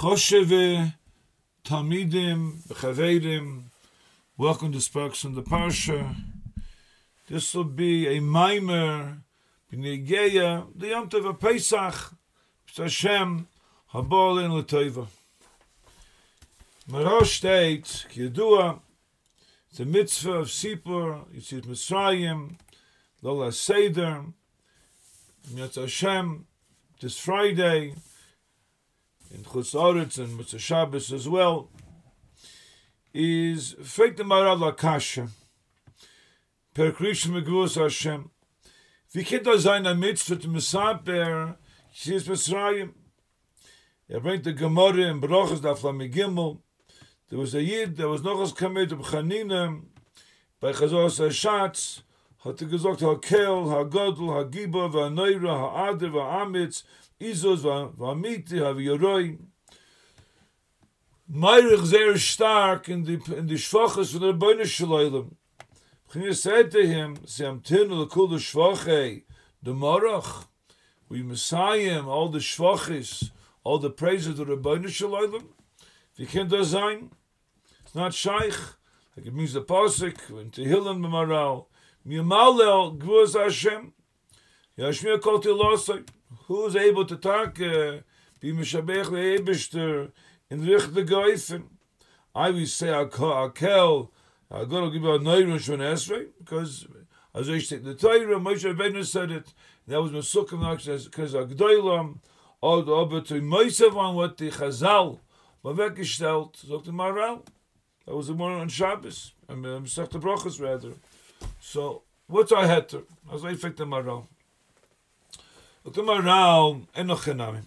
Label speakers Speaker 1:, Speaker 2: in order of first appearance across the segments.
Speaker 1: Chosheve Talmidim Chavedim. Welcome to Sparks from the Parsha. This will be a mimer b'negeya the Yom Tov Pesach Hashem Habol in Lateva. Marosh states Kiyadua the mitzvah of Sipur Yitzit Mitzrayim Lola Seder Yatz Hashem this Friday in Chutzoritz and Mitzvah Shabbos as well, is Fek the Marad Lakasha, Per Krish Megvus Hashem, Wie kann das sein, ein Mitzvah, der Messaber, Chies Mitzrayim? Er bringt die Gemorre in Bruches, der Flamme Gimmel, der was der Jid, der was noch was Kamed, der Chanine, bei Chazos der Schatz, hat er gesagt, Ha Kel, Ha Godel, Ha Giba, Ha Neira, Ha Adir, Ha Amitz, Vanoira, Haader, Vaamitz, Izos, Vamiti, Haviyoroi. Meirich sehr stark in die, in die Schwaches von der Beine Shaloylem. Chini said to him, Se am tinu lekul de Schwache, de Morach, we Messiah, all the Schwaches, all the praises of the Beine Shaloylem. Wie kann das sein? It's not Shaykh. Like it means the Pasuk, in Tehillim, Maral, Mimalel Gvuz Hashem. Yashmir Kol Tilosai. who's able to talk uh, be mishabech le in rikh de geifen i will say a kakel i got to give a nine shon esrei because as i said the tayra moshe ben said it that was mesukim nach says cuz a gdoilam od ob to moshe one what the chazal but we gestelt sagt the maral. That was the morning on shabbos i uh, mean sagt the brochas rather. So what's i had to as i fit the maral. Look Maral, enoch chenamim.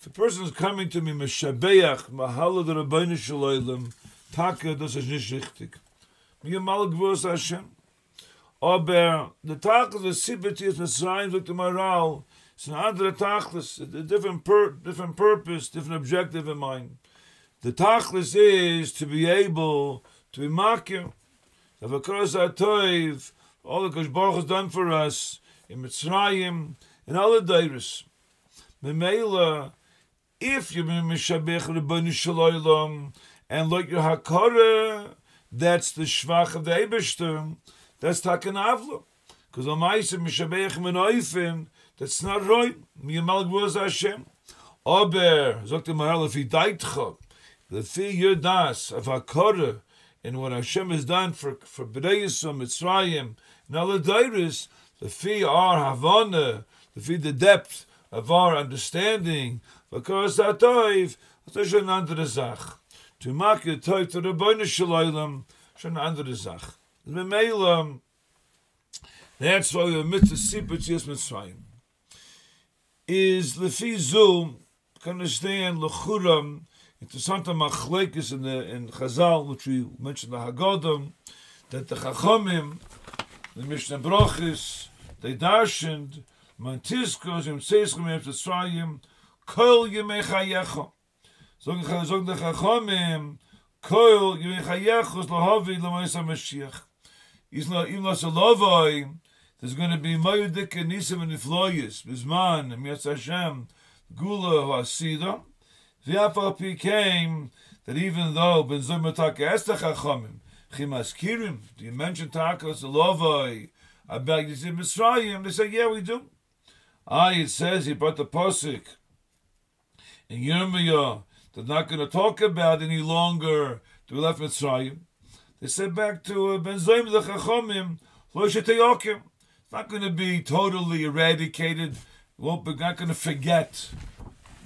Speaker 1: If a person is coming to me, Meshabeach, Mahala the Rabbeinu Shaloilim, Taka, das ist nicht richtig. Mir mal gewusst Hashem. Aber the Taka, the Sibit, is Mitzrayim, look the Maral, it's an andere Tachlis, a different, pur different purpose, different objective in mind. The Tachlis is to be able to be makir, of a cross atoiv, all the Kosh Baruch has done for us in Mitzrayim, in all the Deiris. Memela, if you be Mishabech Rabbanu Shaloylam, and like your Hakara, that's the Shvach of the Ebershter, that's Takan Avlo. Because on Maisa Mishabech Menoifin, that's not right. Miyamal Gvuz Hashem. Aber, sagt der Mahal, if he died, the Fi Yodas of Hakara, and what Hashem has done for for Bnei Mitzrayim, and all the Dairis, the fee our Havana, the fee the depth of our understanding, because that toiv, das ist eine andere Sach. To make it toiv to the Beine Shalaylam, schon eine andere Sach. Memela, that's why the mitzvah sipet yes Mitzrayim. Is the fee zu, can understand lechuram, interessante machlekes in the in Chazal which we mentioned the Haggadah that the Chachamim the Mishnah Brochis they darshened man tisko im seisch mir fürs kol ge me zogen so ge khol zum der khom kol ge me us lo hob vid lo mes mashiach is no im was lo vay there's going to be more the kenisim in the floyes bis man mir tsham gulo hasido we have came that even though ben zumatak tak est ge khom khimas kirim mentioned mention takos lo about I beg you to they say, yeah, we do. Ah, it says he brought the posik in Yirmiyah. They're not going to talk about any longer to left Mitzrayim. They said back to uh, Ben Zoim the Chachamim, Lo It's not going to be totally eradicated. Won't be not going to forget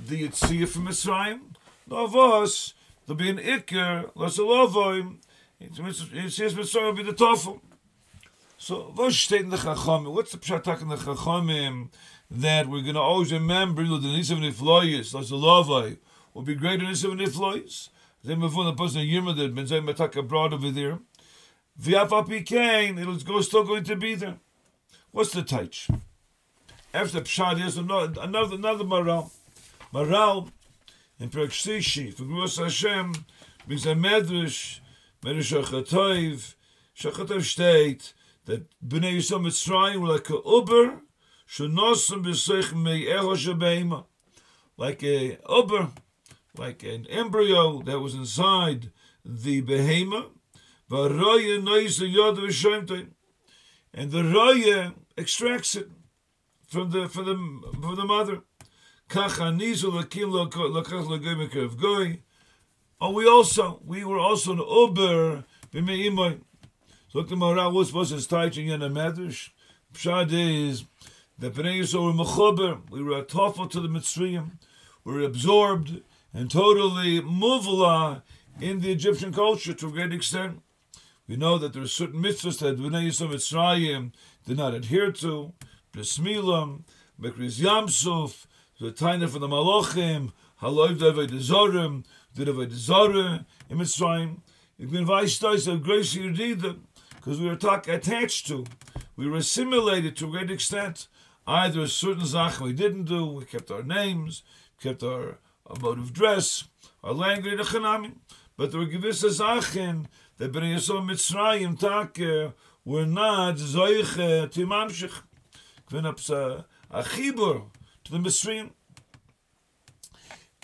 Speaker 1: the Yitzhiyah from Mitzrayim. No of us, there'll be an Iker, Lasalovoim, Yitzhiyah Mitzrayim will be the Tofel. So, was steht in the Chachamim? What's the Pshatak in the Chachamim that we're going to always remember, know, the Nisav Nifloyis, Lasalovai, will be greater than Nisav Nifloyis? Then before the person Yirma that Ben Zay Mataka brought over there, V'yafapi Kain, it'll go, still going to be there. What's the touch? After Pshat is another, another, another moral. Maral in Prakshishi for Gvos Hashem a Medrash Medrash Achatoiv Shachatoiv state that Bnei Yisrael Mitzrayim were like a Uber Mei Echo Shabeima like a Uber like an embryo that was inside the behemoth. And the raya extracts it from the from the from the mother. And we also we were also an uber. So the Mara was was his teaching in a medrash. Pshad is that Bnei Yisrael were mechuber. We were a toffel to the Mitzrayim. We were absorbed and totally muvla in the Egyptian culture to a great extent. We know that there are certain mitzvahs that Bnei Yisrael Mitzrayim did not adhere to. Bris Milam, Bekris Yamsuf, the Taina for the Malachim, Haloiv David Zorim, did David Zorah in Mitzrayim. If we invite us of grace them, because we were talk, attached to, we were assimilated to a great extent. Either a certain zach we didn't do, we kept our names, kept our, our mode of dress, our language, the chanamim. But there were gewisse Sachen, that Bnei Yisrael Mitzrayim Take were not zoiche to mamshich. Gwen a chibur to the Mitzrayim.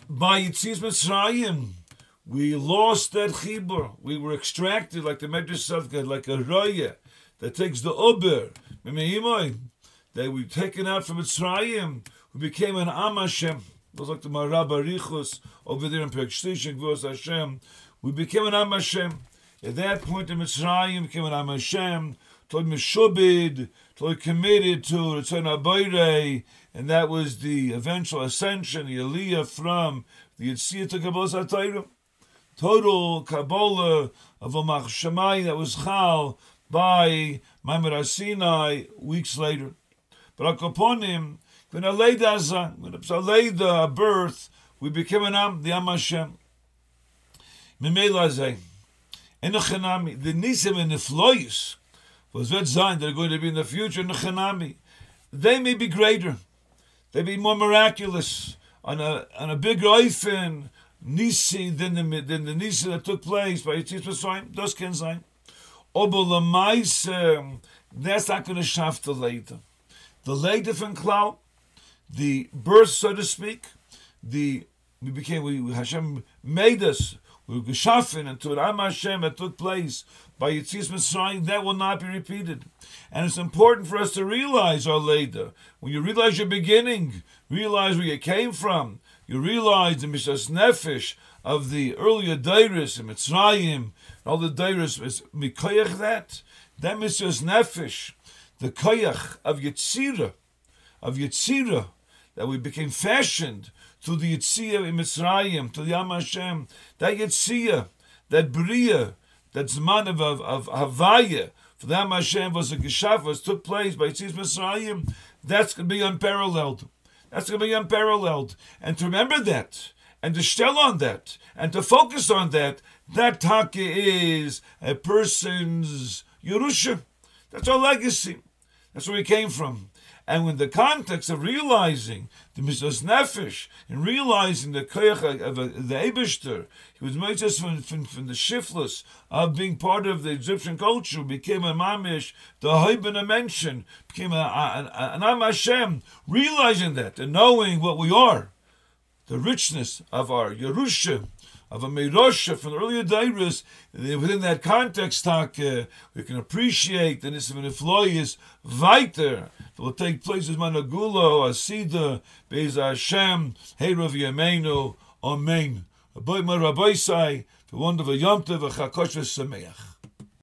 Speaker 1: By Yitzis Mitzrayim, we lost that chibur. We were extracted like the Medrash like a roya that takes the uber. That we taken out from Mitzrayim. We became an Am Hashem. It was like the Marab Arichus over there in Perk Gvos Hashem. We became an Am Hashem. At that point in Mitzrayim became an Am Hashem, told Meshubid, told committed to Ritzon Abayre, and that was the eventual ascension, the Aliyah from the Yitzhak Kabbalah. Total Kabbalah of a Machshamai that was Chal by Maimar Sinai weeks later. But upon him, when a Leida, when a Leida birth, we became an Am, the Am Hashem. Mimela and the Nisim and the Floyus, was that sign they're going to be in the future in the Chanami. They may be greater, they be more miraculous, on a on a bigger oifen Nisi than the than the Nisi that took place by Yitzchak Mitzrayim. Das can sein. Aber Lamaise, that's not going to shaft the later. The later from Klau, the birth, so to speak, the we became we Hashem made us we were geschaffen and Am Hashem that took place by Yitzis Mitzrayim, that will not be repeated. And it's important for us to realize our Leda. When you realize your beginning, realize where you came from, you realize the Mishas Nefesh of the earlier Dairis and Mitzrayim, all the Dairis is Mikoyach that. That Mishas Nefesh, the Koyach of Yitzira, of Yitzira, that we became fashioned to the Yitzia in Mitzrayim, to the Am Hashem, that Yitzia, that Bria, that Zman of, of, of Havaya, for the Am Hashem was a Geshaf, was took place by Yitzis Mitzrayim, that's going to be unparalleled. That's going to be unparalleled. And to remember that, and to shell on that, and to focus on that, that taka is a person's Yerusha. That's our legacy. That's where we came from. And when the context of realizing the Mishas Nefesh and realizing the Koyach of the Eberster, he was made just from, from, from, the shiftless of being part of the Egyptian culture, became a Mamish, the Haibana mention, became a, a, a, an Am Hashem, realizing that and knowing what we are, the richness of our Yerusha, of a Meirosha from the earlier Dairis, within that context, talk, uh, we can appreciate the Nisim and Ifloyis weiter that will take place as Managulo, Asida, Bez Hashem, Herav Yemenu, Amen. Rabbi Rabbi Sai, the wonderful Yom Tov, Chakosh Sameach.